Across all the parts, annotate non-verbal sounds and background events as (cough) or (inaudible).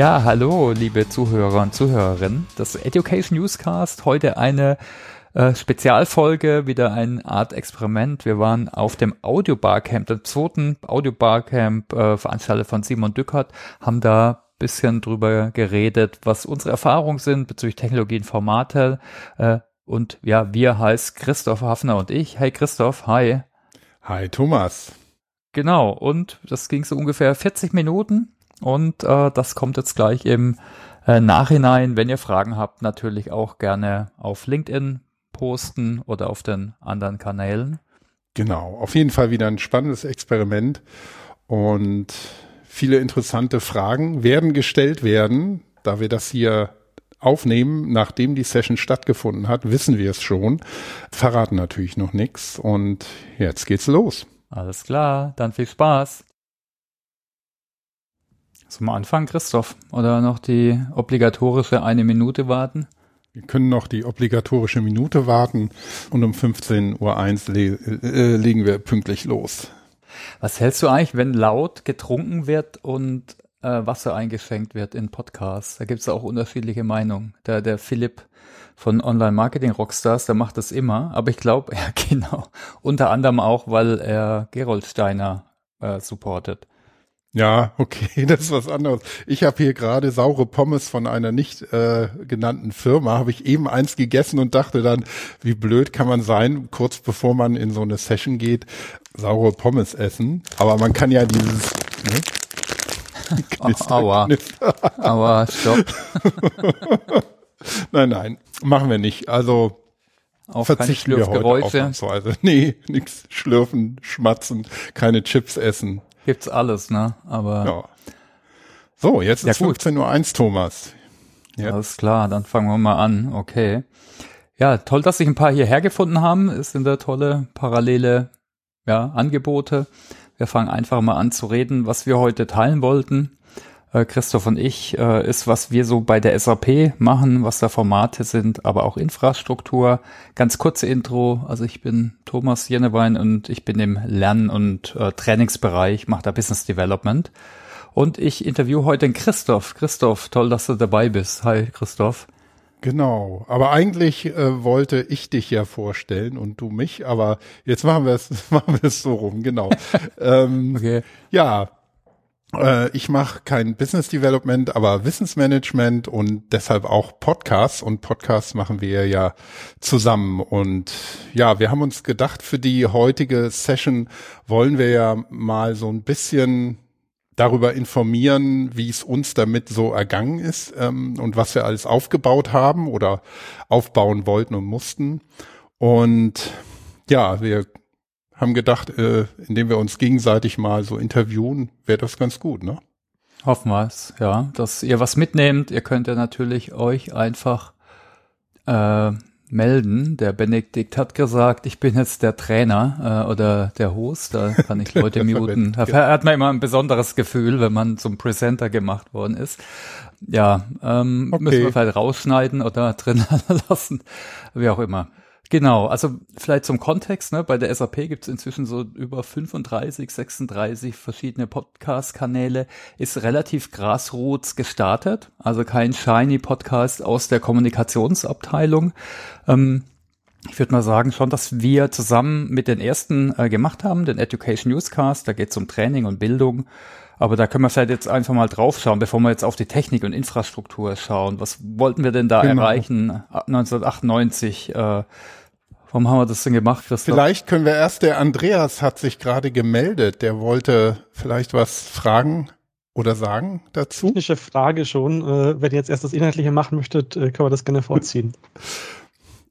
Ja, hallo, liebe Zuhörer und Zuhörerinnen. Das Education Newscast. Heute eine äh, Spezialfolge, wieder eine Art Experiment. Wir waren auf dem Audio Barcamp, dem zweiten Audio Barcamp, äh, veranstaltet von Simon Dückert, haben da bisschen drüber geredet, was unsere Erfahrungen sind bezüglich Technologie und Formate. Äh, und ja, wir heißt Christoph Hafner und ich. Hey Christoph, hi. Hi Thomas. Genau, und das ging so ungefähr 40 Minuten und äh, das kommt jetzt gleich im äh, Nachhinein. Wenn ihr Fragen habt, natürlich auch gerne auf LinkedIn posten oder auf den anderen Kanälen. Genau, auf jeden Fall wieder ein spannendes Experiment und viele interessante Fragen werden gestellt werden, da wir das hier aufnehmen, nachdem die Session stattgefunden hat, wissen wir es schon, verraten natürlich noch nichts und jetzt geht's los. Alles klar, dann viel Spaß. Zum Anfang, Christoph, oder noch die obligatorische eine Minute warten? Wir können noch die obligatorische Minute warten und um 15.01 Uhr le äh, legen wir pünktlich los. Was hältst du eigentlich, wenn laut getrunken wird und äh, Wasser eingeschenkt wird in Podcasts? Da gibt es auch unterschiedliche Meinungen. Der, der Philipp von Online Marketing Rockstars, der macht das immer, aber ich glaube, (laughs) ja genau, unter anderem auch, weil er Gerold Steiner äh, supportet. Ja, okay, (laughs) das ist was anderes. Ich habe hier gerade saure Pommes von einer nicht äh, genannten Firma, habe ich eben eins gegessen und dachte dann, wie blöd kann man sein, kurz bevor man in so eine Session geht, saure Pommes essen. Aber man kann ja dieses ne? (laughs) Knister, Aua. Knister. Aua, stopp. (laughs) nein, nein, machen wir nicht. Also auch verzichten wir heute Nee, nix schlürfen, schmatzen, keine Chips essen. Gibt's alles, ne? Aber. Ja. So, jetzt ist ja, 15.01 Uhr, Thomas. Ja. Alles klar, dann fangen wir mal an. Okay. Ja, toll, dass sich ein paar hierher gefunden haben. Es sind da tolle parallele ja, Angebote. Wir fangen einfach mal an zu reden, was wir heute teilen wollten äh, Christoph und ich, äh, ist, was wir so bei der SAP machen, was da Formate sind, aber auch Infrastruktur. Ganz kurze Intro. Also ich bin Thomas Jennewein und ich bin im Lern- und äh, Trainingsbereich, mache da Business Development. Und ich interview heute den Christoph. Christoph, toll, dass du dabei bist. Hi, Christoph. Genau, aber eigentlich äh, wollte ich dich ja vorstellen und du mich, aber jetzt machen wir es (laughs) machen wir es so rum, genau. (laughs) ähm, okay. Ja, ich mache kein Business Development, aber Wissensmanagement und deshalb auch Podcasts. Und Podcasts machen wir ja zusammen. Und ja, wir haben uns gedacht, für die heutige Session wollen wir ja mal so ein bisschen darüber informieren, wie es uns damit so ergangen ist ähm, und was wir alles aufgebaut haben oder aufbauen wollten und mussten. Und ja, wir haben gedacht, äh, indem wir uns gegenseitig mal so interviewen, wäre das ganz gut, ne? Hoffen wir es, ja, dass ihr was mitnehmt. Ihr könnt ja natürlich euch einfach äh, melden. Der Benedikt hat gesagt, ich bin jetzt der Trainer äh, oder der Host, da kann ich (laughs) Leute muten. Da hat man immer ein besonderes Gefühl, wenn man zum Presenter gemacht worden ist. Ja, ähm, okay. müssen wir vielleicht rausschneiden oder (laughs) drin lassen, wie auch immer. Genau, also vielleicht zum Kontext, ne, bei der SAP gibt es inzwischen so über 35, 36 verschiedene Podcast-Kanäle, ist relativ grassroots gestartet, also kein shiny Podcast aus der Kommunikationsabteilung. Ähm, ich würde mal sagen schon, dass wir zusammen mit den ersten äh, gemacht haben, den Education Newscast, da geht es um Training und Bildung. Aber da können wir vielleicht jetzt einfach mal drauf schauen, bevor wir jetzt auf die Technik und Infrastruktur schauen. Was wollten wir denn da genau. erreichen 1998? Äh, Warum haben wir das denn gemacht, Christoph? Vielleicht können wir erst, der Andreas hat sich gerade gemeldet, der wollte vielleicht was fragen oder sagen dazu. Technische Frage schon. Äh, wenn ihr jetzt erst das Inhaltliche machen möchtet, äh, können wir das gerne vorziehen.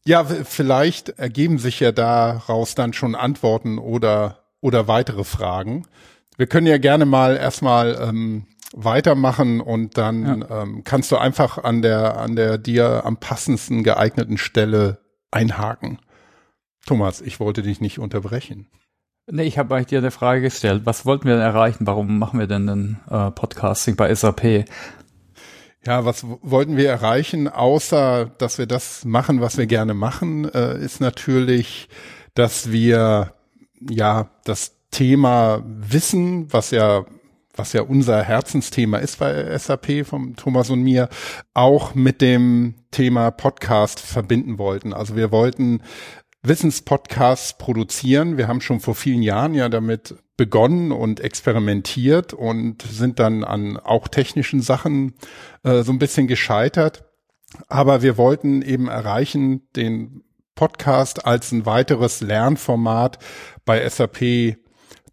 Ja, vielleicht ergeben sich ja daraus dann schon Antworten oder, oder weitere Fragen. Wir können ja gerne mal erstmal ähm, weitermachen und dann ja. ähm, kannst du einfach an der, an der dir am passendsten geeigneten Stelle einhaken. Thomas, ich wollte dich nicht unterbrechen. Nee, ich habe eigentlich dir eine Frage gestellt. Was wollten wir denn erreichen? Warum machen wir denn ein äh, Podcasting bei SAP? Ja, was wollten wir erreichen, außer dass wir das machen, was wir gerne machen, äh, ist natürlich, dass wir ja das Thema Wissen, was ja was ja unser Herzensthema ist bei SAP vom Thomas und mir, auch mit dem Thema Podcast verbinden wollten. Also wir wollten Wissenspodcasts produzieren. Wir haben schon vor vielen Jahren ja damit begonnen und experimentiert und sind dann an auch technischen Sachen äh, so ein bisschen gescheitert. Aber wir wollten eben erreichen, den Podcast als ein weiteres Lernformat bei SAP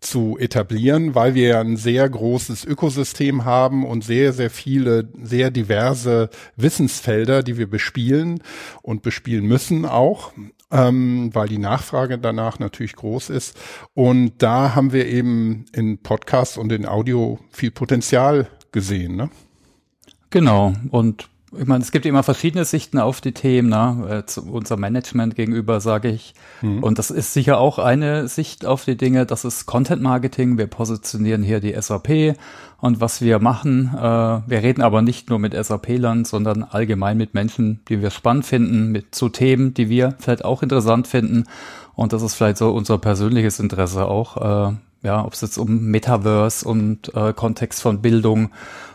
zu etablieren, weil wir ja ein sehr großes Ökosystem haben und sehr, sehr viele, sehr diverse Wissensfelder, die wir bespielen und bespielen müssen auch, ähm, weil die Nachfrage danach natürlich groß ist. Und da haben wir eben in Podcast und in Audio viel Potenzial gesehen. Ne? Genau. Und ich meine, es gibt immer verschiedene Sichten auf die Themen, ne? Äh, zu unser Management gegenüber, sage ich. Mhm. Und das ist sicher auch eine Sicht auf die Dinge. Das ist Content Marketing. Wir positionieren hier die SAP und was wir machen. Äh, wir reden aber nicht nur mit SAP-Lern, sondern allgemein mit Menschen, die wir spannend finden, mit zu Themen, die wir vielleicht auch interessant finden. Und das ist vielleicht so unser persönliches Interesse auch. Äh, ja, ob es jetzt um Metaverse und äh, Kontext von Bildung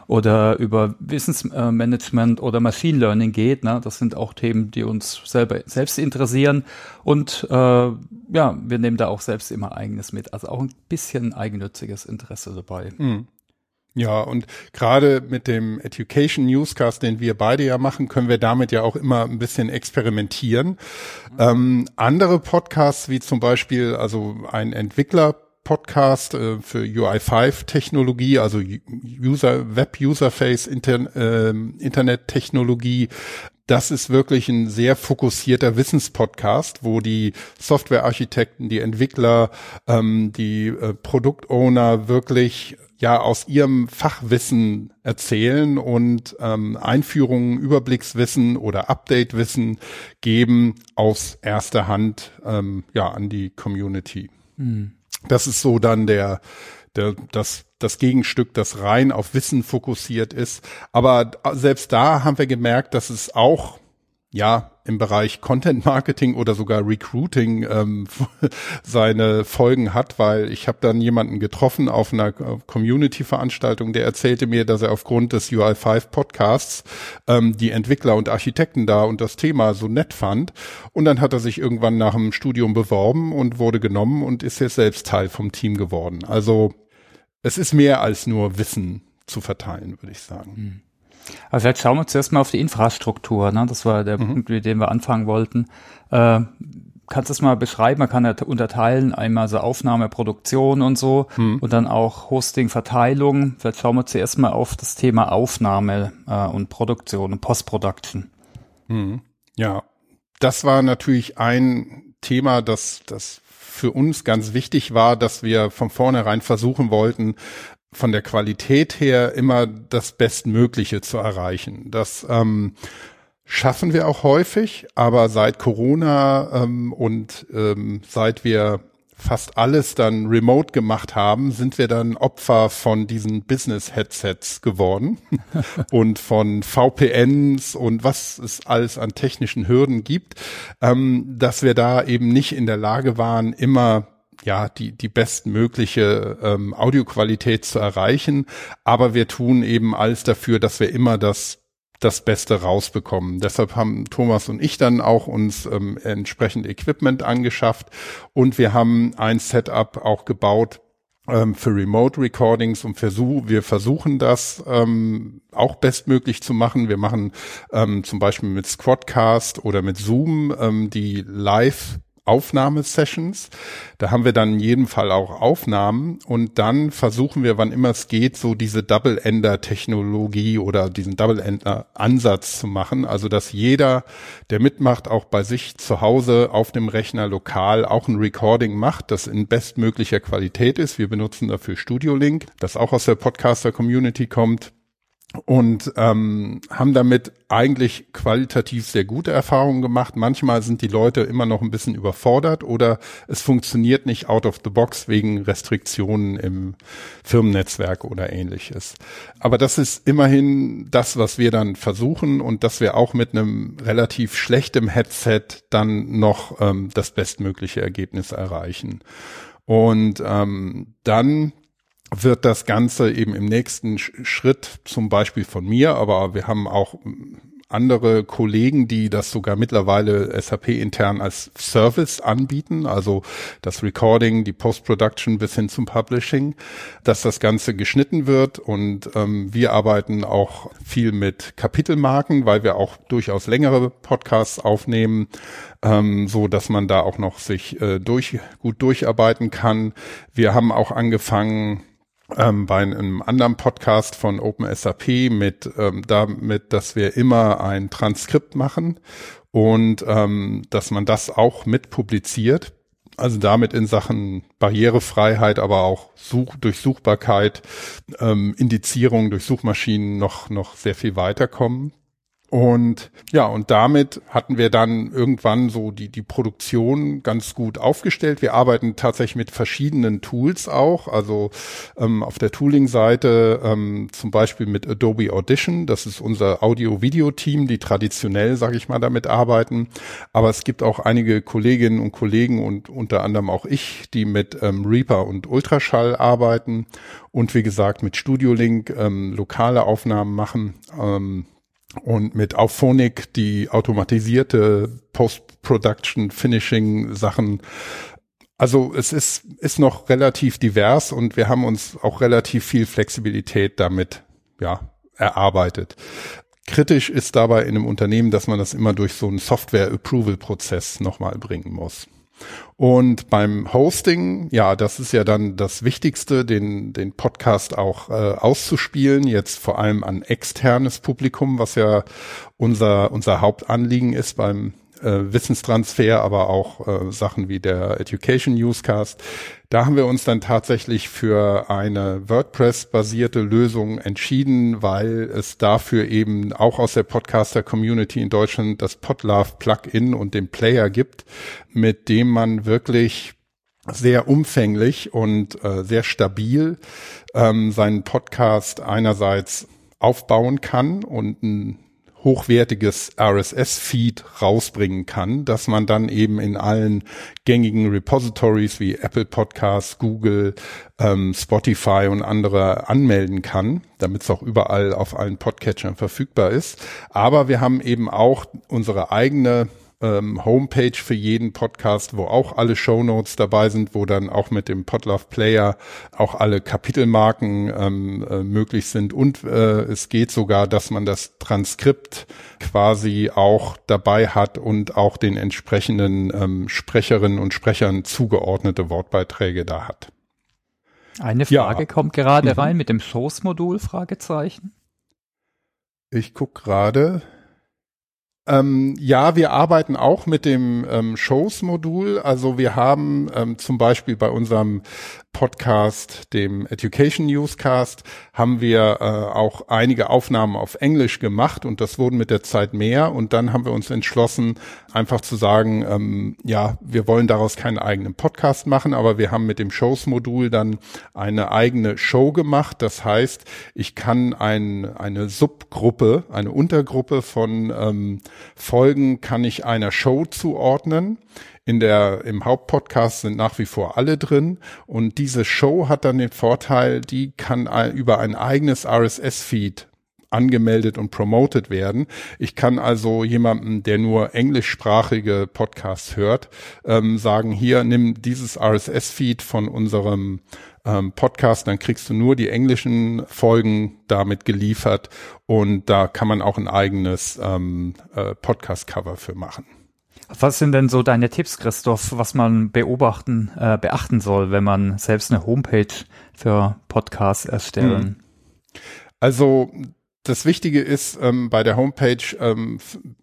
oder über Wissensmanagement oder Machine Learning geht. Ne? Das sind auch Themen, die uns selber selbst interessieren. Und äh, ja, wir nehmen da auch selbst immer eigenes mit. Also auch ein bisschen eigennütziges Interesse dabei. Mhm. Ja, und gerade mit dem Education Newscast, den wir beide ja machen, können wir damit ja auch immer ein bisschen experimentieren. Ähm, andere Podcasts, wie zum Beispiel, also ein Entwickler Podcast äh, für UI5 Technologie, also User Web Userface Inter, äh, Internet Technologie. Das ist wirklich ein sehr fokussierter Wissenspodcast, wo die Softwarearchitekten, die Entwickler, ähm, die äh, Produktowner wirklich ja aus ihrem Fachwissen erzählen und ähm, Einführungen, Überblickswissen oder Updatewissen geben aus erster Hand ähm, ja an die Community. Mhm. Das ist so dann der, der, das, das Gegenstück, das rein auf Wissen fokussiert ist. Aber selbst da haben wir gemerkt, dass es auch, ja, im Bereich Content Marketing oder sogar Recruiting ähm, (laughs) seine Folgen hat, weil ich habe dann jemanden getroffen auf einer Community-Veranstaltung, der erzählte mir, dass er aufgrund des UI5 Podcasts ähm, die Entwickler und Architekten da und das Thema so nett fand. Und dann hat er sich irgendwann nach dem Studium beworben und wurde genommen und ist jetzt selbst Teil vom Team geworden. Also es ist mehr als nur Wissen zu verteilen, würde ich sagen. Mhm. Aber vielleicht schauen wir zuerst mal auf die Infrastruktur. Ne? Das war der mhm. Punkt, mit dem wir anfangen wollten. Äh, kannst du es mal beschreiben? Man kann ja unterteilen, einmal so Aufnahme, Produktion und so mhm. und dann auch Hosting, Verteilung. Vielleicht schauen wir zuerst mal auf das Thema Aufnahme äh, und Produktion und Post-Production. Mhm. Ja, das war natürlich ein Thema, das, das für uns ganz wichtig war, dass wir von vornherein versuchen wollten, von der Qualität her immer das Bestmögliche zu erreichen. Das ähm, schaffen wir auch häufig, aber seit Corona ähm, und ähm, seit wir fast alles dann remote gemacht haben, sind wir dann Opfer von diesen Business-Headsets geworden (laughs) und von VPNs und was es alles an technischen Hürden gibt, ähm, dass wir da eben nicht in der Lage waren, immer ja, die, die bestmögliche ähm, Audioqualität zu erreichen. Aber wir tun eben alles dafür, dass wir immer das das Beste rausbekommen. Deshalb haben Thomas und ich dann auch uns ähm, entsprechend Equipment angeschafft und wir haben ein Setup auch gebaut ähm, für Remote Recordings und versuch, wir versuchen das ähm, auch bestmöglich zu machen. Wir machen ähm, zum Beispiel mit Squadcast oder mit Zoom ähm, die Live Aufnahmesessions. Da haben wir dann in jedem Fall auch Aufnahmen und dann versuchen wir, wann immer es geht, so diese Double-Ender-Technologie oder diesen Double-Ender-Ansatz zu machen. Also, dass jeder, der mitmacht, auch bei sich zu Hause auf dem Rechner lokal auch ein Recording macht, das in bestmöglicher Qualität ist. Wir benutzen dafür Studio Link, das auch aus der Podcaster-Community kommt und ähm, haben damit eigentlich qualitativ sehr gute Erfahrungen gemacht. Manchmal sind die Leute immer noch ein bisschen überfordert oder es funktioniert nicht out of the box wegen Restriktionen im Firmennetzwerk oder ähnliches. Aber das ist immerhin das, was wir dann versuchen und dass wir auch mit einem relativ schlechten Headset dann noch ähm, das bestmögliche Ergebnis erreichen. Und ähm, dann wird das Ganze eben im nächsten Schritt zum Beispiel von mir, aber wir haben auch andere Kollegen, die das sogar mittlerweile SAP intern als Service anbieten, also das Recording, die Post-Production bis hin zum Publishing, dass das Ganze geschnitten wird und ähm, wir arbeiten auch viel mit Kapitelmarken, weil wir auch durchaus längere Podcasts aufnehmen, ähm, so dass man da auch noch sich äh, durch gut durcharbeiten kann. Wir haben auch angefangen ähm, bei einem anderen Podcast von OpenSAP mit ähm, damit, dass wir immer ein Transkript machen und ähm, dass man das auch mit publiziert. Also damit in Sachen Barrierefreiheit, aber auch Such Durchsuchbarkeit, ähm, Indizierung durch Suchmaschinen noch noch sehr viel weiterkommen. Und ja, und damit hatten wir dann irgendwann so die, die Produktion ganz gut aufgestellt. Wir arbeiten tatsächlich mit verschiedenen Tools auch. Also ähm, auf der Tooling-Seite ähm, zum Beispiel mit Adobe Audition. Das ist unser Audio-Video-Team, die traditionell, sage ich mal, damit arbeiten. Aber es gibt auch einige Kolleginnen und Kollegen und unter anderem auch ich, die mit ähm, Reaper und Ultraschall arbeiten und wie gesagt mit Studio Link ähm, lokale Aufnahmen machen. Ähm, und mit Auphonic die automatisierte Post-Production, Finishing Sachen. Also es ist, ist noch relativ divers und wir haben uns auch relativ viel Flexibilität damit, ja, erarbeitet. Kritisch ist dabei in einem Unternehmen, dass man das immer durch so einen Software-Approval-Prozess nochmal bringen muss. Und beim Hosting, ja, das ist ja dann das Wichtigste, den, den Podcast auch äh, auszuspielen, jetzt vor allem an externes Publikum, was ja unser, unser Hauptanliegen ist beim äh, Wissenstransfer, aber auch äh, Sachen wie der Education Newscast. Da haben wir uns dann tatsächlich für eine WordPress-basierte Lösung entschieden, weil es dafür eben auch aus der Podcaster-Community in Deutschland das Podlove-Plugin und den Player gibt, mit dem man wirklich sehr umfänglich und äh, sehr stabil ähm, seinen Podcast einerseits aufbauen kann und ein hochwertiges RSS-Feed rausbringen kann, dass man dann eben in allen gängigen Repositories wie Apple Podcasts, Google, ähm, Spotify und andere anmelden kann, damit es auch überall auf allen Podcatchern verfügbar ist. Aber wir haben eben auch unsere eigene ähm, Homepage für jeden Podcast, wo auch alle Show Notes dabei sind, wo dann auch mit dem Podlove Player auch alle Kapitelmarken ähm, äh, möglich sind und äh, es geht sogar, dass man das Transkript quasi auch dabei hat und auch den entsprechenden ähm, Sprecherinnen und Sprechern zugeordnete Wortbeiträge da hat. Eine Frage ja. kommt gerade mhm. rein mit dem Source-Modul, Fragezeichen. Ich guck gerade. Ähm, ja, wir arbeiten auch mit dem ähm, Shows-Modul. Also wir haben ähm, zum Beispiel bei unserem Podcast, dem Education Newscast, haben wir äh, auch einige Aufnahmen auf Englisch gemacht und das wurden mit der Zeit mehr. Und dann haben wir uns entschlossen, einfach zu sagen, ähm, ja, wir wollen daraus keinen eigenen Podcast machen, aber wir haben mit dem Shows-Modul dann eine eigene Show gemacht. Das heißt, ich kann ein, eine Subgruppe, eine Untergruppe von ähm, Folgen kann ich einer Show zuordnen. In der, im Hauptpodcast sind nach wie vor alle drin und diese Show hat dann den Vorteil, die kann über ein eigenes RSS-Feed angemeldet und promoted werden. Ich kann also jemandem, der nur englischsprachige Podcasts hört, ähm, sagen, hier, nimm dieses RSS-Feed von unserem ähm, Podcast, dann kriegst du nur die englischen Folgen damit geliefert und da kann man auch ein eigenes ähm, äh, Podcast-Cover für machen. Was sind denn so deine Tipps, Christoph, was man beobachten, äh, beachten soll, wenn man selbst eine Homepage für Podcasts erstellen? Also das Wichtige ist ähm, bei der Homepage ähm,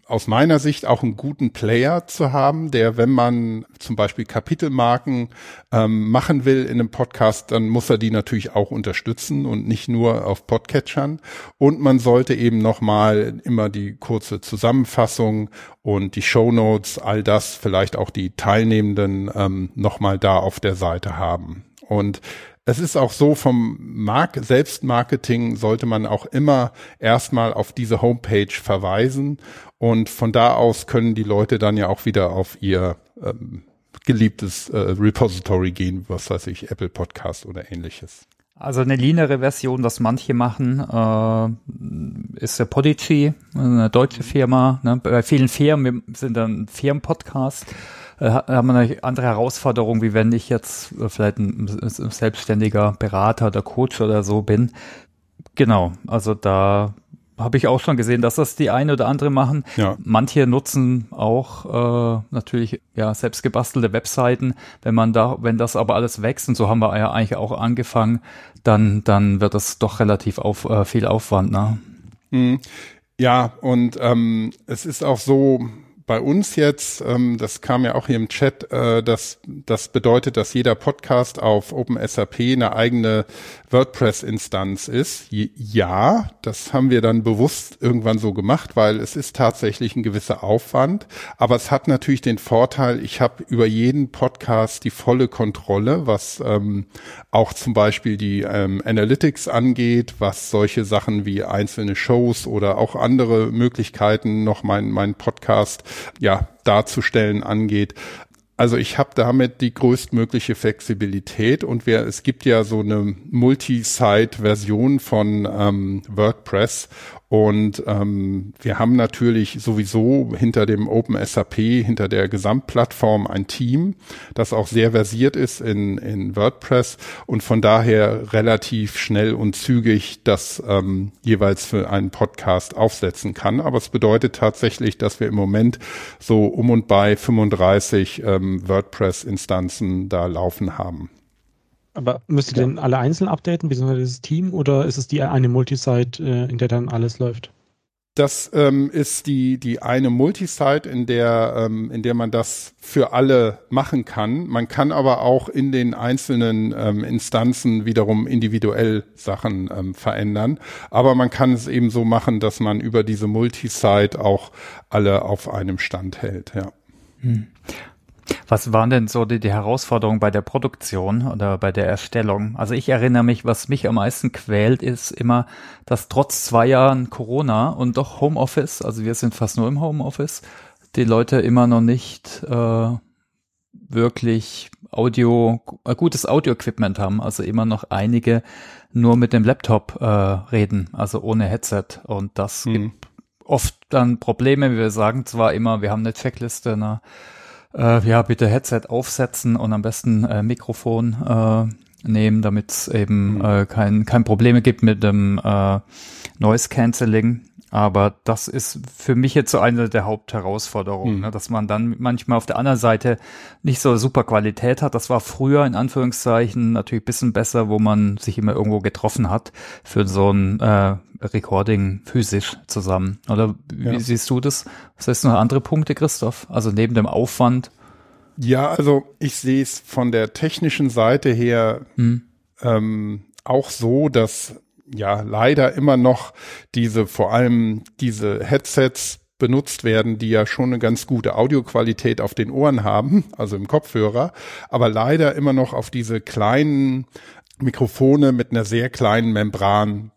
aus meiner Sicht auch einen guten Player zu haben, der, wenn man zum Beispiel Kapitelmarken ähm, machen will in einem Podcast, dann muss er die natürlich auch unterstützen und nicht nur auf Podcatchern. Und man sollte eben nochmal immer die kurze Zusammenfassung und die Show Notes, all das, vielleicht auch die Teilnehmenden ähm, nochmal da auf der Seite haben. Und es ist auch so, vom Mark Selbstmarketing sollte man auch immer erstmal auf diese Homepage verweisen und von da aus können die Leute dann ja auch wieder auf ihr ähm, geliebtes äh, Repository gehen, was weiß ich, Apple Podcast oder ähnliches. Also eine leanere Version, das manche machen, äh, ist der Podigy, eine deutsche Firma. Ne? Bei vielen Firmen sind dann Firmenpodcast. Äh, haben wir eine andere Herausforderung, wie wenn ich jetzt äh, vielleicht ein, ein selbstständiger Berater oder Coach oder so bin. Genau, also da habe ich auch schon gesehen, dass das die eine oder andere machen. Ja. Manche nutzen auch äh, natürlich ja selbst gebastelte Webseiten. Wenn man da, wenn das aber alles wächst und so haben wir ja eigentlich auch angefangen, dann dann wird das doch relativ auf äh, viel Aufwand. Ne? Mhm. Ja, und ähm, es ist auch so, bei uns jetzt, ähm, das kam ja auch hier im Chat, äh, das, das bedeutet, dass jeder Podcast auf OpenSAP eine eigene WordPress-Instanz ist. Ja, das haben wir dann bewusst irgendwann so gemacht, weil es ist tatsächlich ein gewisser Aufwand. Aber es hat natürlich den Vorteil, ich habe über jeden Podcast die volle Kontrolle, was ähm, auch zum Beispiel die ähm, Analytics angeht, was solche Sachen wie einzelne Shows oder auch andere Möglichkeiten noch mein, mein Podcast ja, darzustellen angeht. Also ich habe damit die größtmögliche Flexibilität und wir, es gibt ja so eine Multi-Site-Version von ähm, WordPress und ähm, wir haben natürlich sowieso hinter dem Open SAP, hinter der Gesamtplattform ein Team, das auch sehr versiert ist in, in WordPress und von daher relativ schnell und zügig das ähm, jeweils für einen Podcast aufsetzen kann. Aber es bedeutet tatsächlich, dass wir im Moment so um und bei 35 ähm, WordPress-Instanzen da laufen haben. Aber müsst ihr ja. denn alle einzeln updaten, beziehungsweise das Team, oder ist es die eine Multisite, äh, in der dann alles läuft? Das ähm, ist die die eine Multisite, in der ähm, in der man das für alle machen kann. Man kann aber auch in den einzelnen ähm, Instanzen wiederum individuell Sachen ähm, verändern. Aber man kann es eben so machen, dass man über diese Multisite auch alle auf einem Stand hält. Ja. Hm. Was waren denn so die, die Herausforderungen bei der Produktion oder bei der Erstellung? Also ich erinnere mich, was mich am meisten quält, ist immer, dass trotz zwei Jahren Corona und doch Homeoffice, also wir sind fast nur im Homeoffice, die Leute immer noch nicht äh, wirklich Audio, äh, gutes Audio-Equipment haben. Also immer noch einige nur mit dem Laptop äh, reden, also ohne Headset. Und das hm. gibt oft dann Probleme. Wir sagen zwar immer, wir haben eine Checkliste, eine äh, ja, bitte Headset aufsetzen und am besten äh, Mikrofon äh, nehmen, damit es eben mhm. äh, kein, kein Probleme gibt mit dem äh, Noise Cancelling. Aber das ist für mich jetzt so eine der Hauptherausforderungen, mhm. ne, dass man dann manchmal auf der anderen Seite nicht so super Qualität hat. Das war früher in Anführungszeichen natürlich bisschen besser, wo man sich immer irgendwo getroffen hat für so ein äh, Recording physisch zusammen. Oder wie ja. siehst du das? Was heißt noch andere Punkte, Christoph? Also neben dem Aufwand? Ja, also ich sehe es von der technischen Seite her hm. ähm, auch so, dass ja leider immer noch diese, vor allem diese Headsets benutzt werden, die ja schon eine ganz gute Audioqualität auf den Ohren haben, also im Kopfhörer, aber leider immer noch auf diese kleinen Mikrofone mit einer sehr kleinen Membran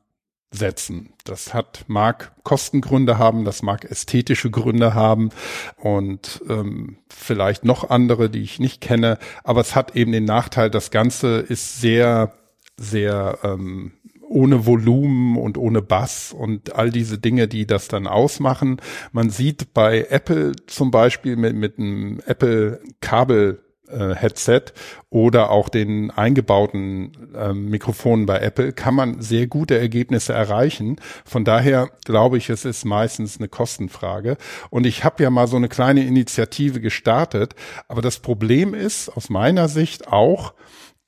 setzen. Das hat mag Kostengründe haben, das mag ästhetische Gründe haben und ähm, vielleicht noch andere, die ich nicht kenne. Aber es hat eben den Nachteil, das Ganze ist sehr, sehr ähm, ohne Volumen und ohne Bass und all diese Dinge, die das dann ausmachen. Man sieht bei Apple zum Beispiel mit, mit einem Apple Kabel äh, Headset oder auch den eingebauten äh, Mikrofonen bei Apple kann man sehr gute Ergebnisse erreichen. Von daher glaube ich, es ist meistens eine Kostenfrage. Und ich habe ja mal so eine kleine Initiative gestartet, aber das Problem ist aus meiner Sicht auch,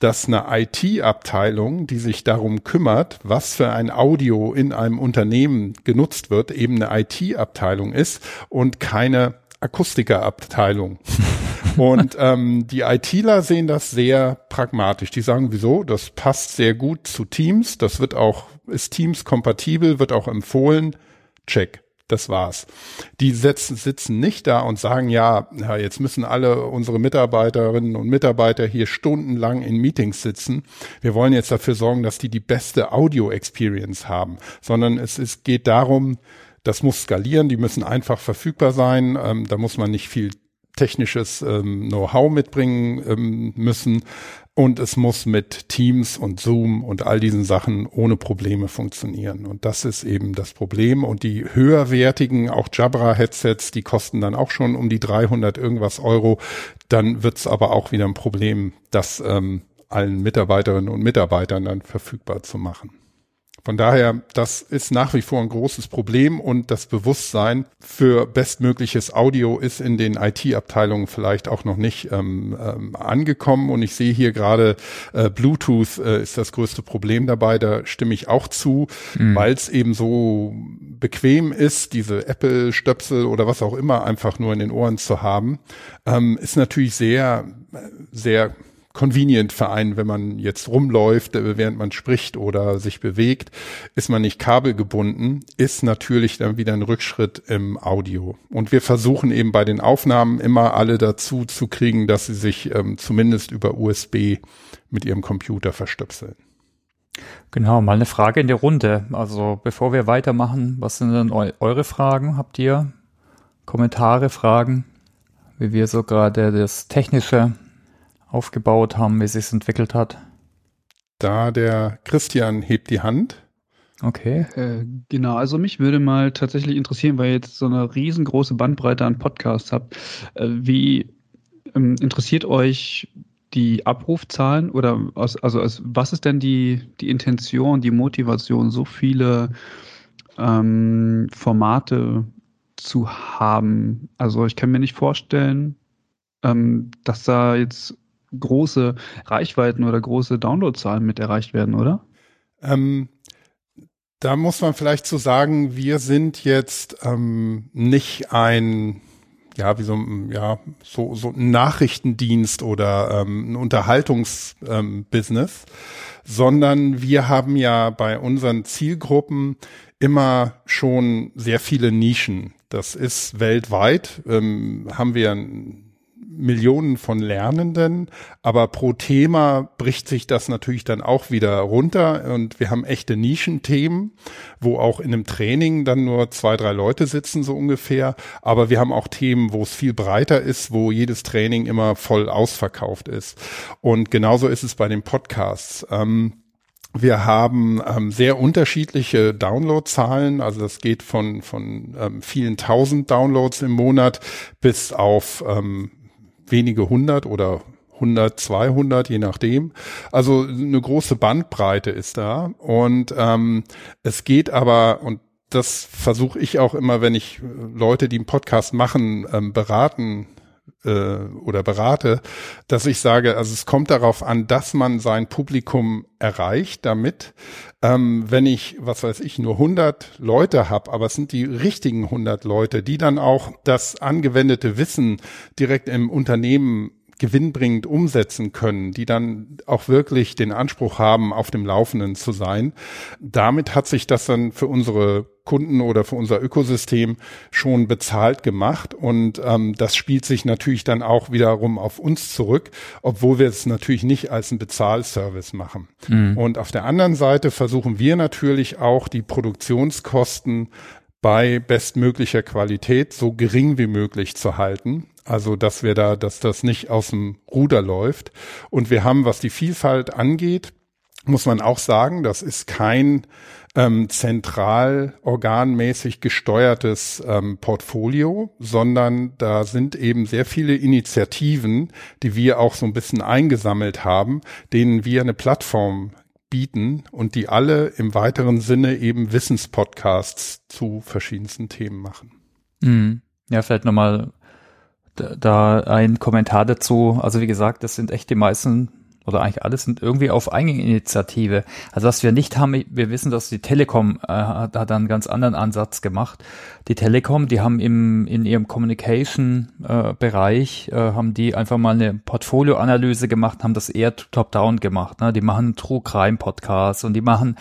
dass eine IT-Abteilung, die sich darum kümmert, was für ein Audio in einem Unternehmen genutzt wird, eben eine IT-Abteilung ist und keine Akustikerabteilung. (laughs) Und ähm, die ITler sehen das sehr pragmatisch. Die sagen, wieso? Das passt sehr gut zu Teams. Das wird auch, ist Teams kompatibel, wird auch empfohlen. Check. Das war's. Die setzen, sitzen nicht da und sagen, ja, ja, jetzt müssen alle unsere Mitarbeiterinnen und Mitarbeiter hier stundenlang in Meetings sitzen. Wir wollen jetzt dafür sorgen, dass die die beste Audio-Experience haben, sondern es, es geht darum, das muss skalieren, die müssen einfach verfügbar sein, ähm, da muss man nicht viel technisches ähm, Know-how mitbringen ähm, müssen und es muss mit Teams und Zoom und all diesen Sachen ohne Probleme funktionieren. Und das ist eben das Problem. Und die höherwertigen, auch Jabra-Headsets, die kosten dann auch schon um die 300 irgendwas Euro. Dann wird's aber auch wieder ein Problem, das ähm, allen Mitarbeiterinnen und Mitarbeitern dann verfügbar zu machen. Von daher, das ist nach wie vor ein großes Problem und das Bewusstsein für bestmögliches Audio ist in den IT-Abteilungen vielleicht auch noch nicht ähm, ähm, angekommen. Und ich sehe hier gerade, äh, Bluetooth äh, ist das größte Problem dabei. Da stimme ich auch zu, mhm. weil es eben so bequem ist, diese Apple-Stöpsel oder was auch immer einfach nur in den Ohren zu haben, ähm, ist natürlich sehr, sehr convenient für einen, wenn man jetzt rumläuft, äh, während man spricht oder sich bewegt, ist man nicht kabelgebunden, ist natürlich dann wieder ein Rückschritt im Audio. Und wir versuchen eben bei den Aufnahmen immer alle dazu zu kriegen, dass sie sich ähm, zumindest über USB mit ihrem Computer verstöpseln. Genau, mal eine Frage in die Runde. Also bevor wir weitermachen, was sind denn eu eure Fragen? Habt ihr Kommentare, Fragen, wie wir so gerade das Technische aufgebaut haben, wie sich entwickelt hat? Da der Christian hebt die Hand. Okay. Äh, genau, also mich würde mal tatsächlich interessieren, weil ihr jetzt so eine riesengroße Bandbreite an Podcasts habt. Äh, wie ähm, interessiert euch die Abrufzahlen oder aus, also aus, was ist denn die, die Intention, die Motivation, so viele ähm, Formate zu haben? Also ich kann mir nicht vorstellen, ähm, dass da jetzt große Reichweiten oder große Downloadzahlen mit erreicht werden, oder? Ähm, da muss man vielleicht zu so sagen, wir sind jetzt ähm, nicht ein ja, wie so, ja, so, so ein Nachrichtendienst oder ähm, ein Unterhaltungsbusiness, ähm, sondern wir haben ja bei unseren Zielgruppen immer schon sehr viele Nischen. Das ist weltweit, ähm, haben wir ein Millionen von Lernenden, aber pro Thema bricht sich das natürlich dann auch wieder runter und wir haben echte Nischenthemen, wo auch in einem Training dann nur zwei, drei Leute sitzen, so ungefähr, aber wir haben auch Themen, wo es viel breiter ist, wo jedes Training immer voll ausverkauft ist. Und genauso ist es bei den Podcasts. Ähm, wir haben ähm, sehr unterschiedliche Downloadzahlen, also das geht von, von ähm, vielen tausend Downloads im Monat bis auf ähm, wenige hundert oder 100, 200, je nachdem. Also eine große Bandbreite ist da. Und ähm, es geht aber, und das versuche ich auch immer, wenn ich Leute, die einen Podcast machen, ähm, beraten äh, oder berate, dass ich sage, also es kommt darauf an, dass man sein Publikum erreicht damit. Ähm, wenn ich, was weiß ich, nur 100 Leute habe, aber es sind die richtigen 100 Leute, die dann auch das angewendete Wissen direkt im Unternehmen gewinnbringend umsetzen können, die dann auch wirklich den Anspruch haben, auf dem Laufenden zu sein. Damit hat sich das dann für unsere Kunden oder für unser Ökosystem schon bezahlt gemacht und ähm, das spielt sich natürlich dann auch wiederum auf uns zurück, obwohl wir es natürlich nicht als einen Bezahlservice machen. Mhm. Und auf der anderen Seite versuchen wir natürlich auch die Produktionskosten bei bestmöglicher Qualität so gering wie möglich zu halten. Also, dass wir da, dass das nicht aus dem Ruder läuft. Und wir haben, was die Vielfalt angeht, muss man auch sagen, das ist kein ähm, zentral organmäßig gesteuertes ähm, Portfolio, sondern da sind eben sehr viele Initiativen, die wir auch so ein bisschen eingesammelt haben, denen wir eine Plattform bieten und die alle im weiteren Sinne eben Wissenspodcasts zu verschiedensten Themen machen. Mhm. Ja, vielleicht nochmal da ein Kommentar dazu. Also wie gesagt, das sind echt die meisten oder eigentlich alles sind irgendwie auf Eigeninitiative. Also was wir nicht haben, wir wissen, dass die Telekom äh, hat, hat einen ganz anderen Ansatz gemacht. Die Telekom, die haben im in ihrem Communication-Bereich äh, äh, haben die einfach mal eine Portfolioanalyse gemacht, haben das eher top-down gemacht. Ne? Die machen True Crime Podcasts und die machen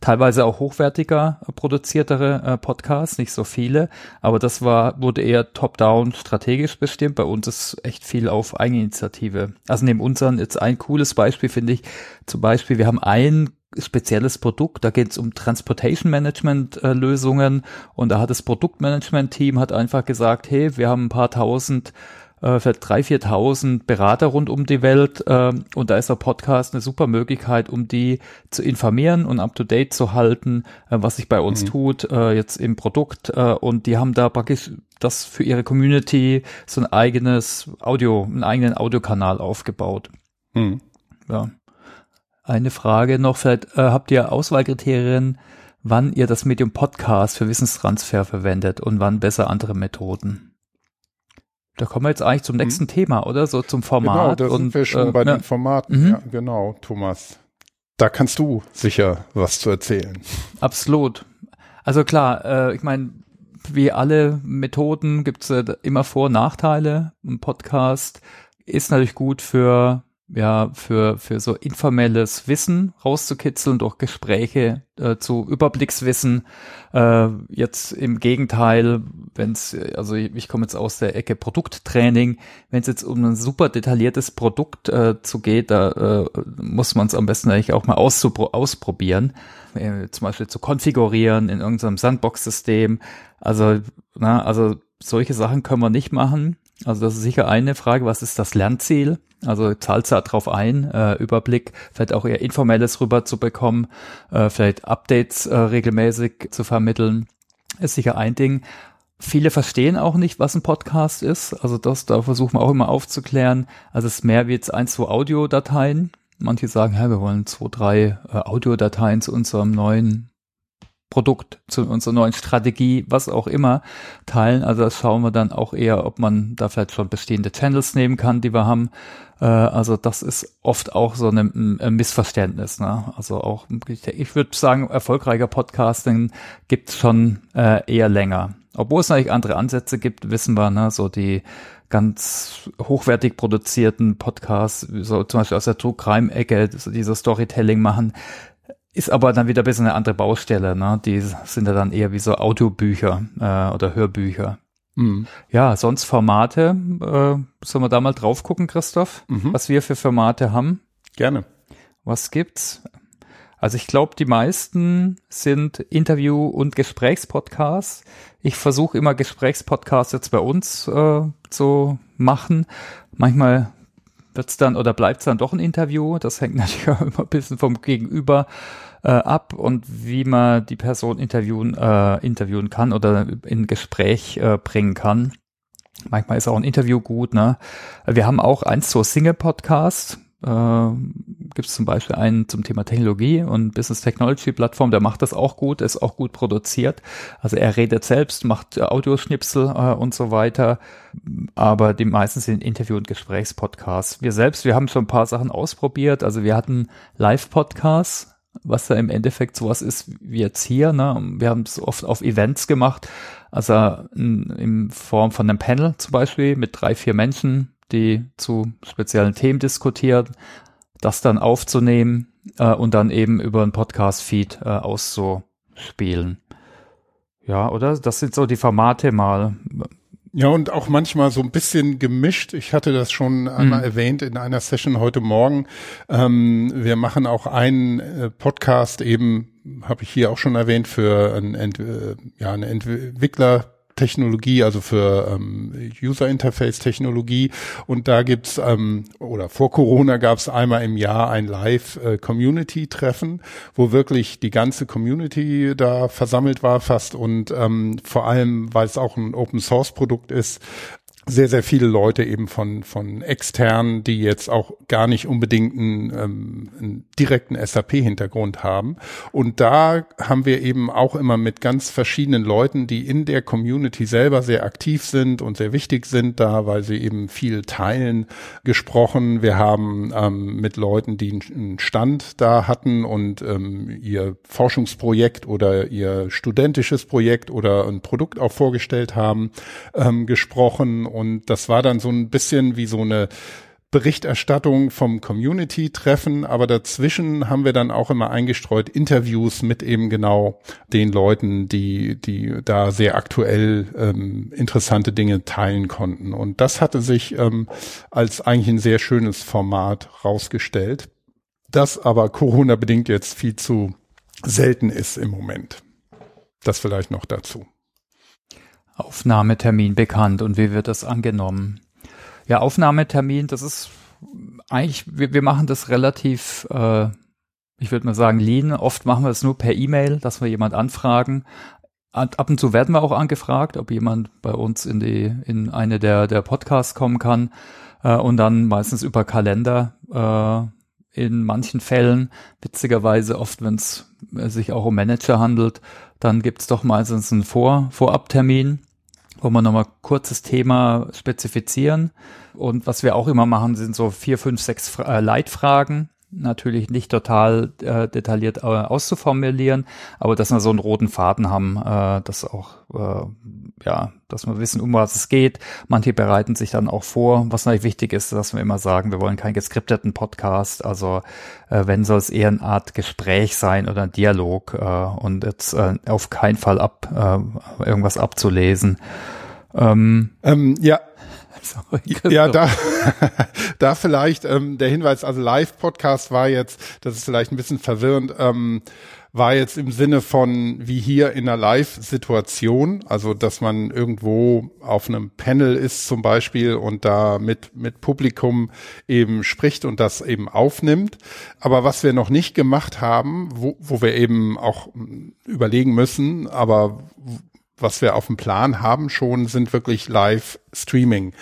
teilweise auch hochwertiger äh, produziertere äh, Podcasts, nicht so viele, aber das war, wurde eher top-down strategisch bestimmt. Bei uns ist echt viel auf Eigeninitiative. Also neben unseren jetzt ein cooles Beispiel finde ich, zum Beispiel, wir haben ein spezielles Produkt, da geht es um Transportation Management äh, Lösungen und da hat das Produktmanagement Team hat einfach gesagt, hey, wir haben ein paar tausend äh, für 3.000, 4.000 Berater rund um die Welt äh, und da ist der Podcast eine super Möglichkeit, um die zu informieren und up-to-date zu halten, äh, was sich bei uns mhm. tut, äh, jetzt im Produkt äh, und die haben da praktisch das für ihre Community so ein eigenes Audio, einen eigenen Audiokanal aufgebaut. Mhm. Ja. Eine Frage noch, vielleicht äh, habt ihr Auswahlkriterien, wann ihr das Medium Podcast für Wissenstransfer verwendet und wann besser andere Methoden? Da kommen wir jetzt eigentlich zum nächsten hm. Thema, oder? So zum Format. Genau, da sind wir schon äh, bei ja. den Formaten. Mhm. Ja, genau, Thomas. Da kannst du sicher was zu erzählen. Absolut. Also klar, äh, ich meine, wie alle Methoden gibt es äh, immer Vor- und Nachteile. Ein Podcast ist natürlich gut für ja, für, für so informelles Wissen rauszukitzeln durch Gespräche äh, zu Überblickswissen. Äh, jetzt im Gegenteil, wenn es, also ich, ich komme jetzt aus der Ecke Produkttraining, wenn es jetzt um ein super detailliertes Produkt äh, zu geht, da äh, muss man es am besten eigentlich auch mal ausprobieren, äh, zum Beispiel zu konfigurieren in irgendeinem Sandbox-System. Also, na, also solche Sachen können wir nicht machen. Also das ist sicher eine Frage, was ist das Lernziel? Also zahlt da drauf ein, äh, Überblick, vielleicht auch eher Informelles rüber zu bekommen, äh, vielleicht Updates äh, regelmäßig zu vermitteln, ist sicher ein Ding. Viele verstehen auch nicht, was ein Podcast ist. Also das, da versuchen wir auch immer aufzuklären. Also es ist mehr wie jetzt ein, zwei Audiodateien. Manche sagen, ja, wir wollen zwei, drei äh, Audiodateien zu unserem neuen Produkt, zu unserer neuen Strategie, was auch immer, teilen. Also das schauen wir dann auch eher, ob man da vielleicht schon bestehende Channels nehmen kann, die wir haben. Äh, also das ist oft auch so ein, ein Missverständnis. Ne? Also auch, ich würde sagen, erfolgreicher Podcasting gibt es schon äh, eher länger. Obwohl es natürlich andere Ansätze gibt, wissen wir, ne? so die ganz hochwertig produzierten Podcasts, so zum Beispiel aus der True Crime Ecke, so diese Storytelling machen, ist aber dann wieder ein bisschen eine andere Baustelle, ne? Die sind ja dann eher wie so Audiobücher äh, oder Hörbücher. Mhm. Ja, sonst Formate, äh, sollen wir da mal drauf gucken, Christoph, mhm. was wir für Formate haben? Gerne. Was gibt's? Also ich glaube, die meisten sind Interview- und Gesprächspodcasts. Ich versuche immer Gesprächspodcasts jetzt bei uns äh, zu machen. Manchmal wird's dann oder bleibt's dann doch ein Interview. Das hängt (laughs) natürlich auch immer ein bisschen vom Gegenüber äh, ab und wie man die Person interviewen, äh, interviewen kann oder in Gespräch äh, bringen kann. Manchmal ist auch ein Interview gut. Ne? Wir haben auch eins zur Single-Podcast. Äh, Gibt es zum Beispiel einen zum Thema Technologie und Business Technology Plattform, der macht das auch gut, ist auch gut produziert. Also er redet selbst, macht Audioschnipsel äh, und so weiter. Aber die meisten sind Interview- und Gesprächspodcasts. Wir selbst, wir haben schon ein paar Sachen ausprobiert. Also wir hatten Live-Podcasts, was da im Endeffekt sowas ist wie jetzt hier. Ne? Wir haben es oft auf Events gemacht, also in, in Form von einem Panel zum Beispiel mit drei, vier Menschen, die zu speziellen Themen diskutieren, das dann aufzunehmen äh, und dann eben über einen Podcast-Feed äh, auszuspielen. Ja, oder? Das sind so die Formate mal. Ja, und auch manchmal so ein bisschen gemischt. Ich hatte das schon einmal mhm. erwähnt in einer Session heute Morgen. Ähm, wir machen auch einen äh, Podcast eben, habe ich hier auch schon erwähnt, für ein, Ent, äh, ja, eine Entwickler Technologie, also für ähm, User Interface Technologie. Und da gibt's ähm, oder vor Corona gab's einmal im Jahr ein Live äh, Community Treffen, wo wirklich die ganze Community da versammelt war fast und ähm, vor allem, weil es auch ein Open Source Produkt ist, sehr, sehr viele Leute eben von, von externen, die jetzt auch gar nicht unbedingt einen, ähm, einen direkten SAP-Hintergrund haben. Und da haben wir eben auch immer mit ganz verschiedenen Leuten, die in der Community selber sehr aktiv sind und sehr wichtig sind da, weil sie eben viel teilen, gesprochen. Wir haben ähm, mit Leuten, die einen Stand da hatten und ähm, ihr Forschungsprojekt oder ihr studentisches Projekt oder ein Produkt auch vorgestellt haben, ähm, gesprochen und das war dann so ein bisschen wie so eine Berichterstattung vom Community-Treffen, aber dazwischen haben wir dann auch immer eingestreut Interviews mit eben genau den Leuten, die, die da sehr aktuell ähm, interessante Dinge teilen konnten. Und das hatte sich ähm, als eigentlich ein sehr schönes Format rausgestellt, das aber Corona-bedingt jetzt viel zu selten ist im Moment. Das vielleicht noch dazu. Aufnahmetermin bekannt und wie wird das angenommen? Ja, Aufnahmetermin, das ist eigentlich, wir, wir machen das relativ, äh, ich würde mal sagen, lean. Oft machen wir es nur per E-Mail, dass wir jemand anfragen. Ab und zu werden wir auch angefragt, ob jemand bei uns in die, in eine der, der Podcasts kommen kann. Äh, und dann meistens über Kalender, äh, in manchen Fällen, witzigerweise oft, wenn es sich auch um Manager handelt, dann gibt's doch meistens einen Vor Vorabtermin, wo wir nochmal kurzes Thema spezifizieren. Und was wir auch immer machen, sind so vier, fünf, sechs äh, Leitfragen, natürlich nicht total äh, detailliert äh, auszuformulieren, aber dass wir so einen roten Faden haben, äh, dass auch, äh, ja, dass wir wissen, um was es geht. Manche bereiten sich dann auch vor. Was natürlich wichtig ist, dass wir immer sagen, wir wollen keinen geskripteten Podcast. Also äh, wenn soll es eher eine Art Gespräch sein oder ein Dialog äh, und jetzt äh, auf keinen Fall ab äh, irgendwas abzulesen. Ähm, ähm, ja, Sorry, ja, da, (laughs) da vielleicht ähm, der Hinweis, also Live-Podcast war jetzt, das ist vielleicht ein bisschen verwirrend, ähm, war jetzt im Sinne von wie hier in einer Live-Situation, also dass man irgendwo auf einem Panel ist zum Beispiel und da mit, mit Publikum eben spricht und das eben aufnimmt. Aber was wir noch nicht gemacht haben, wo, wo wir eben auch überlegen müssen, aber was wir auf dem Plan haben schon, sind wirklich Live-Streaming,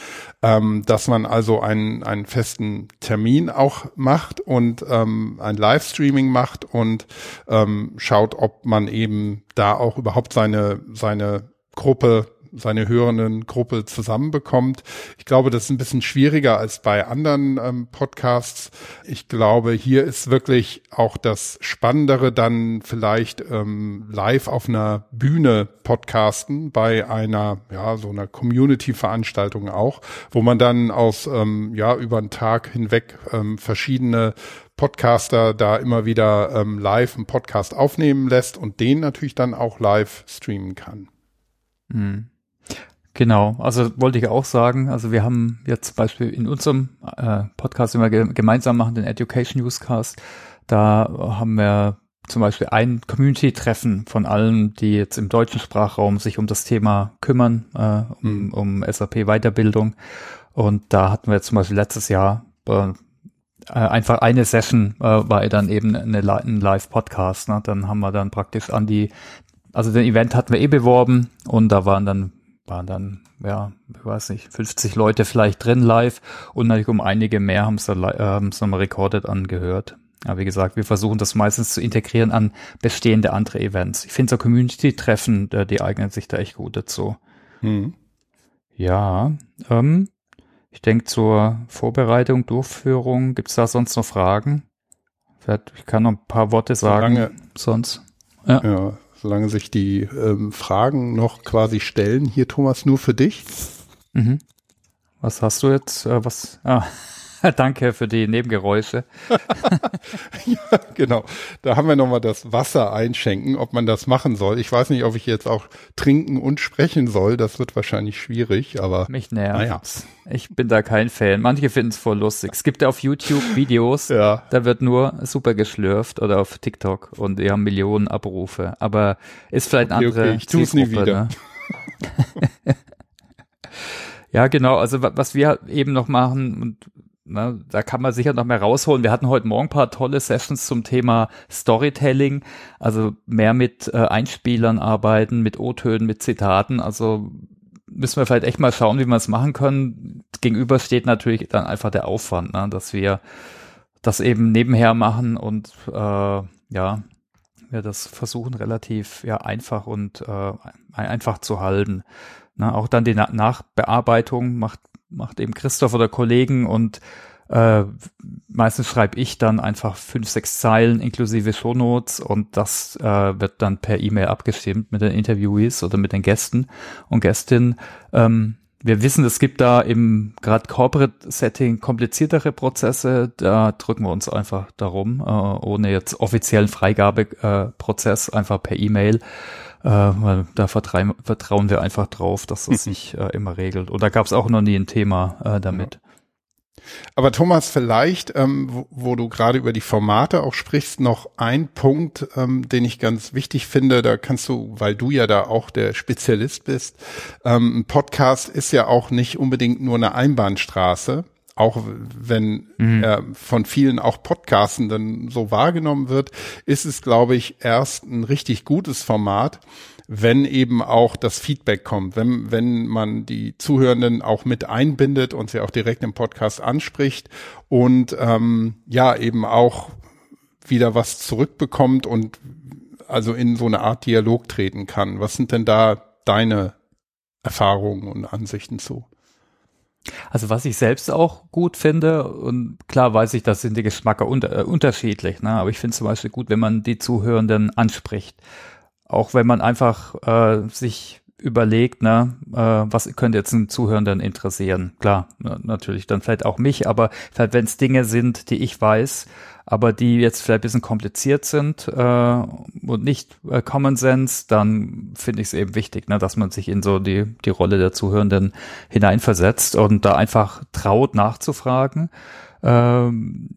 ähm, dass man also einen, einen festen Termin auch macht und ähm, ein Live-Streaming macht und ähm, schaut, ob man eben da auch überhaupt seine, seine Gruppe seine hörenden Gruppe zusammenbekommt. Ich glaube, das ist ein bisschen schwieriger als bei anderen ähm, Podcasts. Ich glaube, hier ist wirklich auch das Spannendere dann vielleicht ähm, live auf einer Bühne podcasten bei einer, ja, so einer Community-Veranstaltung auch, wo man dann aus, ähm, ja, über einen Tag hinweg ähm, verschiedene Podcaster da immer wieder ähm, live einen Podcast aufnehmen lässt und den natürlich dann auch live streamen kann. Mhm. Genau, also wollte ich auch sagen, also wir haben jetzt zum Beispiel in unserem äh, Podcast, den wir ge gemeinsam machen, den Education Newscast, da haben wir zum Beispiel ein Community-Treffen von allen, die jetzt im deutschen Sprachraum sich um das Thema kümmern, äh, um, mhm. um SAP-Weiterbildung. Und da hatten wir zum Beispiel letztes Jahr äh, einfach eine Session äh, war dann eben eine, ein Live-Podcast. Ne? Dann haben wir dann praktisch an die, also den Event hatten wir eh beworben und da waren dann waren dann, ja, ich weiß nicht, 50 Leute vielleicht drin live und natürlich um einige mehr haben es dann, äh, nochmal recorded angehört. Aber wie gesagt, wir versuchen das meistens zu integrieren an bestehende andere Events. Ich finde so Community-Treffen, äh, die eignen sich da echt gut dazu. Hm. Ja, ähm, ich denke zur Vorbereitung, Durchführung, gibt's da sonst noch Fragen? Ich kann noch ein paar Worte sagen. Solange, sonst. Ja. ja, solange sich die ähm, Fragen noch quasi stellen. Hier, Thomas, nur für dich. Mhm. Was hast du jetzt? Äh, was? Ah. (laughs) Danke für die Nebengeräusche. (laughs) ja, genau. Da haben wir nochmal das Wasser einschenken, ob man das machen soll. Ich weiß nicht, ob ich jetzt auch trinken und sprechen soll. Das wird wahrscheinlich schwierig, aber. Mich nervt. Naja. Ich bin da kein Fan. Manche finden es voll lustig. Es gibt ja auf YouTube Videos, (laughs) ja. da wird nur super geschlürft oder auf TikTok und die haben Millionen Abrufe. Aber ist vielleicht eine andere okay, ich tu's nie wieder. Ne? ja, genau. Also was wir eben noch machen und Ne, da kann man sicher noch mehr rausholen. Wir hatten heute Morgen ein paar tolle Sessions zum Thema Storytelling, also mehr mit äh, Einspielern arbeiten, mit O-Tönen, mit Zitaten. Also müssen wir vielleicht echt mal schauen, wie wir es machen können. Gegenüber steht natürlich dann einfach der Aufwand, ne, dass wir das eben nebenher machen und äh, ja, wir das versuchen relativ ja einfach und äh, einfach zu halten. Ne, auch dann die Na Nachbearbeitung macht macht eben Christoph oder Kollegen und äh, meistens schreibe ich dann einfach fünf, sechs Zeilen inklusive Shownotes und das äh, wird dann per E-Mail abgestimmt mit den Interviewees oder mit den Gästen und Gästinnen. Ähm, wir wissen, es gibt da im gerade Corporate Setting kompliziertere Prozesse. Da drücken wir uns einfach darum, äh, ohne jetzt offiziellen Freigabeprozess, einfach per E-Mail weil da vertrauen, vertrauen wir einfach drauf, dass das (laughs) sich äh, immer regelt. Und da gab es auch noch nie ein Thema äh, damit. Aber Thomas, vielleicht, ähm, wo, wo, du gerade über die Formate auch sprichst, noch ein Punkt, ähm, den ich ganz wichtig finde. Da kannst du, weil du ja da auch der Spezialist bist, ähm, ein Podcast ist ja auch nicht unbedingt nur eine Einbahnstraße. Auch wenn mhm. er von vielen auch Podcasten dann so wahrgenommen wird, ist es, glaube ich, erst ein richtig gutes Format, wenn eben auch das Feedback kommt, wenn, wenn man die Zuhörenden auch mit einbindet und sie auch direkt im Podcast anspricht und ähm, ja, eben auch wieder was zurückbekommt und also in so eine Art Dialog treten kann. Was sind denn da deine Erfahrungen und Ansichten zu? Also was ich selbst auch gut finde, und klar weiß ich, das sind die Geschmacke unter, äh, unterschiedlich, ne? aber ich finde zum Beispiel gut, wenn man die Zuhörenden anspricht. Auch wenn man einfach äh, sich überlegt, ne, äh, was könnte jetzt einen Zuhörenden interessieren? Klar, natürlich dann vielleicht auch mich, aber vielleicht wenn es Dinge sind, die ich weiß, aber die jetzt vielleicht ein bisschen kompliziert sind äh, und nicht äh, Common Sense, dann finde ich es eben wichtig, ne, dass man sich in so die, die Rolle der Zuhörenden hineinversetzt und da einfach traut nachzufragen. Ähm,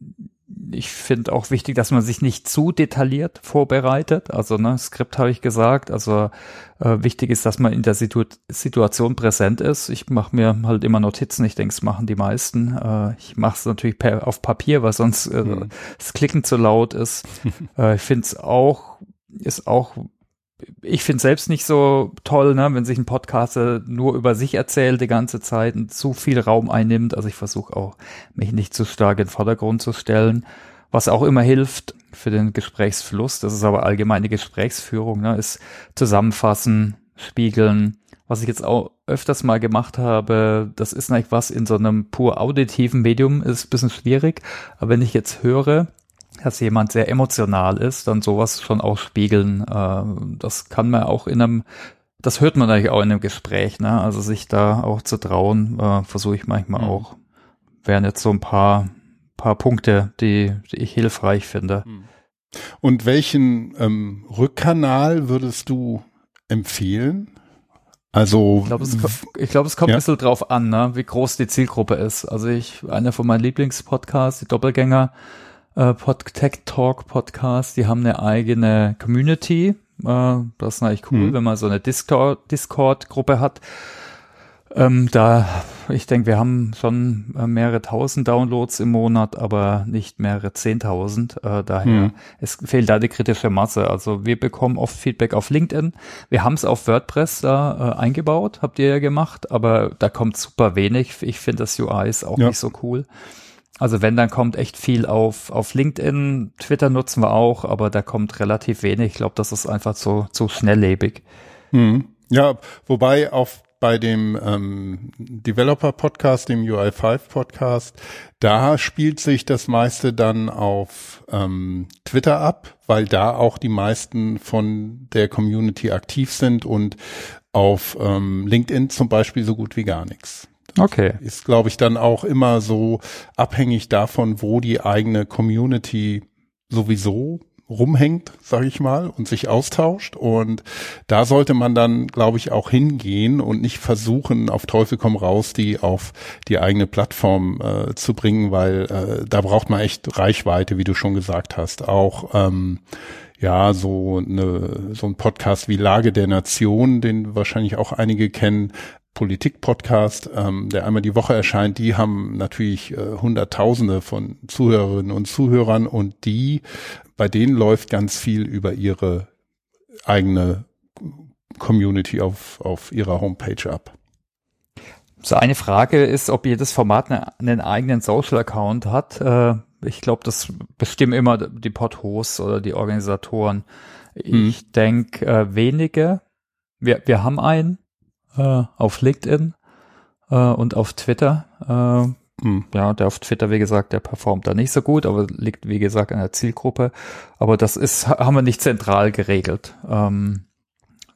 ich finde auch wichtig, dass man sich nicht zu detailliert vorbereitet. Also ne, Skript habe ich gesagt. Also äh, wichtig ist, dass man in der Situ Situation präsent ist. Ich mache mir halt immer Notizen. Ich denke, es machen die meisten. Äh, ich mache es natürlich per, auf Papier, weil sonst äh, mhm. das Klicken zu laut ist. (laughs) äh, ich finde es auch ist auch ich finde selbst nicht so toll, ne, wenn sich ein Podcaster nur über sich erzählt die ganze Zeit und zu viel Raum einnimmt. Also ich versuche auch, mich nicht zu stark in den Vordergrund zu stellen. Was auch immer hilft für den Gesprächsfluss, das ist aber allgemeine Gesprächsführung, ne, ist zusammenfassen, spiegeln. Was ich jetzt auch öfters mal gemacht habe, das ist eigentlich was in so einem pur auditiven Medium, ist ein bisschen schwierig. Aber wenn ich jetzt höre, dass jemand sehr emotional ist, dann sowas schon auch spiegeln. Äh, das kann man auch in einem, das hört man eigentlich auch in einem Gespräch, ne? Also sich da auch zu trauen, äh, versuche ich manchmal mhm. auch. Wären jetzt so ein paar, paar Punkte, die, die ich hilfreich finde. Mhm. Und welchen ähm, Rückkanal würdest du empfehlen? Also ich glaube, es, ich glaub, es kommt ja. ein bisschen drauf an, ne, wie groß die Zielgruppe ist. Also ich, einer von meinen Lieblingspodcasts, die Doppelgänger, äh, Pod Tech Talk Podcast, die haben eine eigene Community. Äh, das ist eigentlich cool, mhm. wenn man so eine Discord, Discord-Gruppe hat. Ähm, da, ich denke, wir haben schon äh, mehrere tausend Downloads im Monat, aber nicht mehrere zehntausend. Äh, daher, mhm. es fehlt da die kritische Masse. Also wir bekommen oft Feedback auf LinkedIn. Wir haben es auf WordPress da äh, eingebaut, habt ihr ja gemacht, aber da kommt super wenig. Ich finde das UI ist auch ja. nicht so cool. Also wenn, dann kommt echt viel auf, auf LinkedIn, Twitter nutzen wir auch, aber da kommt relativ wenig. Ich glaube, das ist einfach so, so schnelllebig. Hm. Ja, wobei auf bei dem ähm, Developer-Podcast, dem UI5-Podcast, da spielt sich das meiste dann auf ähm, Twitter ab, weil da auch die meisten von der Community aktiv sind und auf ähm, LinkedIn zum Beispiel so gut wie gar nichts. Okay. Ist, glaube ich, dann auch immer so abhängig davon, wo die eigene Community sowieso rumhängt, sage ich mal, und sich austauscht. Und da sollte man dann, glaube ich, auch hingehen und nicht versuchen, auf Teufel komm raus, die auf die eigene Plattform äh, zu bringen, weil äh, da braucht man echt Reichweite, wie du schon gesagt hast. Auch ähm, ja, so eine, so ein Podcast wie Lage der Nation, den wahrscheinlich auch einige kennen, Politik-Podcast, ähm, der einmal die Woche erscheint, die haben natürlich äh, Hunderttausende von Zuhörerinnen und Zuhörern und die, bei denen läuft ganz viel über ihre eigene Community auf, auf ihrer Homepage ab. So eine Frage ist, ob jedes Format einen eigenen Social-Account hat. Äh, ich glaube, das bestimmen immer die Podhosts oder die Organisatoren. Hm. Ich denke äh, wenige. Wir, wir haben einen, äh, auf LinkedIn äh, und auf Twitter. Äh, hm. Ja, der auf Twitter, wie gesagt, der performt da nicht so gut, aber liegt, wie gesagt, an der Zielgruppe. Aber das ist, (laughs) haben wir nicht zentral geregelt. Ähm,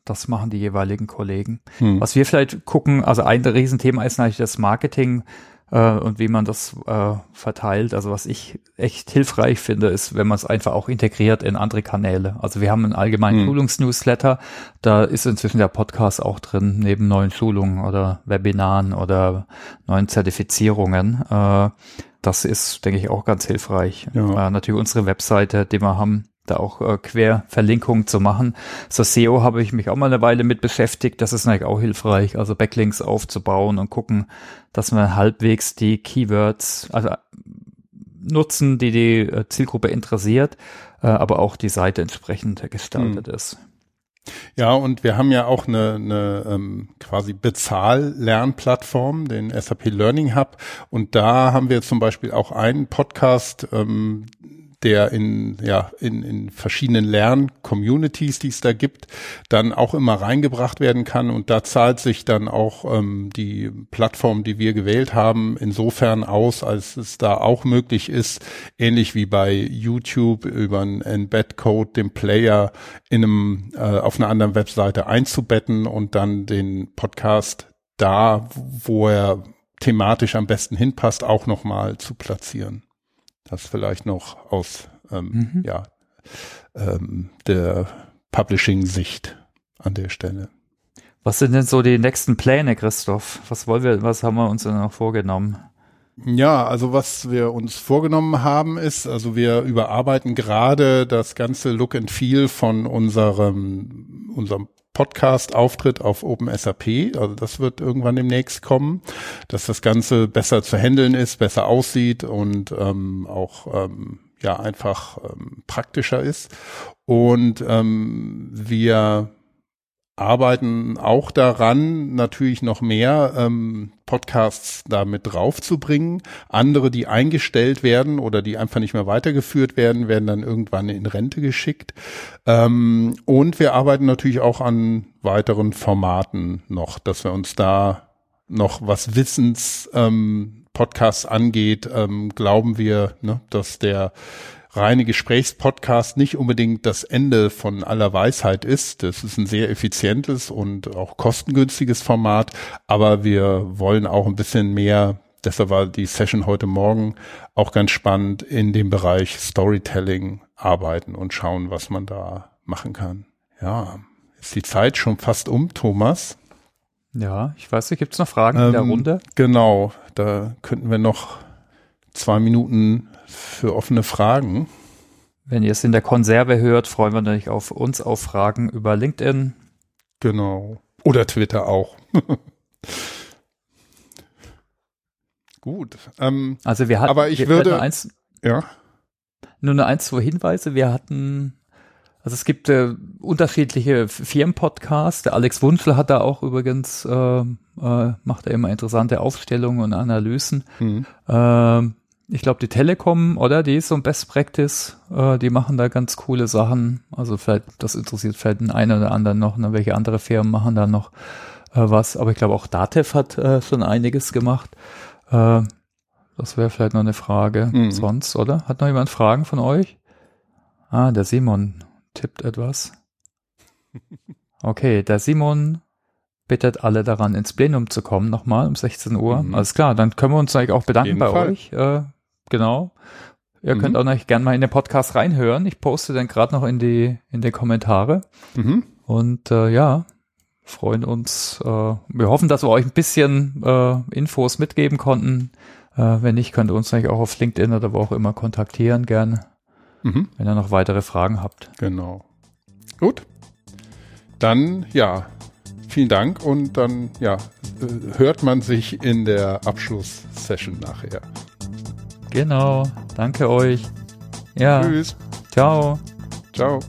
das machen die jeweiligen Kollegen. Hm. Was wir vielleicht gucken, also ein Riesenthema ist natürlich das Marketing äh, und wie man das äh, verteilt. Also was ich echt hilfreich finde, ist, wenn man es einfach auch integriert in andere Kanäle. Also wir haben einen allgemeinen hm. Schulungsnewsletter, da ist inzwischen der Podcast auch drin, neben neuen Schulungen oder Webinaren oder neuen Zertifizierungen. Äh, das ist, denke ich, auch ganz hilfreich. Ja. Äh, natürlich unsere Webseite, die wir haben, da auch äh, Querverlinkungen zu machen. So SEO habe ich mich auch mal eine Weile mit beschäftigt. Das ist natürlich auch hilfreich, also Backlinks aufzubauen und gucken, dass wir halbwegs die Keywords also nutzen, die die äh, Zielgruppe interessiert, äh, aber auch die Seite entsprechend gestaltet hm. ist. Ja, und wir haben ja auch eine, eine ähm, quasi Bezahl-Lernplattform, den SAP Learning Hub. Und da haben wir zum Beispiel auch einen Podcast, ähm, der in, ja, in, in verschiedenen Lern-Communities, die es da gibt, dann auch immer reingebracht werden kann. Und da zahlt sich dann auch ähm, die Plattform, die wir gewählt haben, insofern aus, als es da auch möglich ist, ähnlich wie bei YouTube über einen Embed-Code den Player in einem, äh, auf einer anderen Webseite einzubetten und dann den Podcast da, wo er thematisch am besten hinpasst, auch nochmal zu platzieren. Das vielleicht noch aus ähm, mhm. ja, ähm, der Publishing-Sicht an der Stelle. Was sind denn so die nächsten Pläne, Christoph? Was wollen wir, was haben wir uns denn noch vorgenommen? Ja, also was wir uns vorgenommen haben ist, also wir überarbeiten gerade das ganze Look and Feel von unserem, unserem Podcast-Auftritt auf OpenSAP. Also das wird irgendwann demnächst kommen, dass das Ganze besser zu handeln ist, besser aussieht und ähm, auch ähm, ja einfach ähm, praktischer ist. Und ähm, wir arbeiten auch daran, natürlich noch mehr ähm, Podcasts damit draufzubringen. Andere, die eingestellt werden oder die einfach nicht mehr weitergeführt werden, werden dann irgendwann in Rente geschickt. Ähm, und wir arbeiten natürlich auch an weiteren Formaten noch, dass wir uns da noch was Wissens ähm, Podcasts angeht, ähm, glauben wir, ne, dass der reine Gesprächspodcast nicht unbedingt das Ende von aller Weisheit ist. Das ist ein sehr effizientes und auch kostengünstiges Format, aber wir wollen auch ein bisschen mehr Deshalb war die Session heute Morgen auch ganz spannend in dem Bereich Storytelling arbeiten und schauen, was man da machen kann. Ja, ist die Zeit schon fast um, Thomas? Ja, ich weiß nicht, gibt es noch Fragen ähm, in der ähm, Runde? Genau, da könnten wir noch zwei Minuten für offene Fragen. Wenn ihr es in der Konserve hört, freuen wir natürlich auf uns auf Fragen über LinkedIn. Genau. Oder Twitter auch. (laughs) Gut. Ähm, also wir hatten, aber ich würde, eins, ja. Nur eine eins, zwei Hinweise. Wir hatten, also es gibt äh, unterschiedliche Firmenpodcasts. Der Alex Wunschel hat da auch übrigens, äh, äh, macht er immer interessante Aufstellungen und Analysen. Mhm. Ähm, ich glaube, die Telekom, oder? Die ist so ein Best Practice. Äh, die machen da ganz coole Sachen. Also vielleicht, das interessiert vielleicht den einen oder anderen noch. Ne? Welche andere Firmen machen da noch äh, was? Aber ich glaube, auch Datev hat äh, schon einiges gemacht. Äh, das wäre vielleicht noch eine Frage mhm. sonst, oder? Hat noch jemand Fragen von euch? Ah, der Simon tippt etwas. (laughs) Okay, der Simon bittet alle daran, ins Plenum zu kommen, nochmal um 16 Uhr. Mhm. Alles klar, dann können wir uns eigentlich auch bedanken bei Fall. euch. Äh, Genau. Ihr mhm. könnt auch noch gerne mal in den Podcast reinhören. Ich poste dann gerade noch in die in die Kommentare. Mhm. Und äh, ja, freuen uns. Äh, wir hoffen, dass wir euch ein bisschen äh, Infos mitgeben konnten. Äh, wenn nicht, könnt ihr uns natürlich auch auf LinkedIn oder wo auch immer kontaktieren gerne, mhm. wenn ihr noch weitere Fragen habt. Genau. Gut. Dann ja, vielen Dank und dann ja, äh, hört man sich in der Abschlusssession nachher. Genau. Danke euch. Ja. Tschüss. Ciao. Ciao.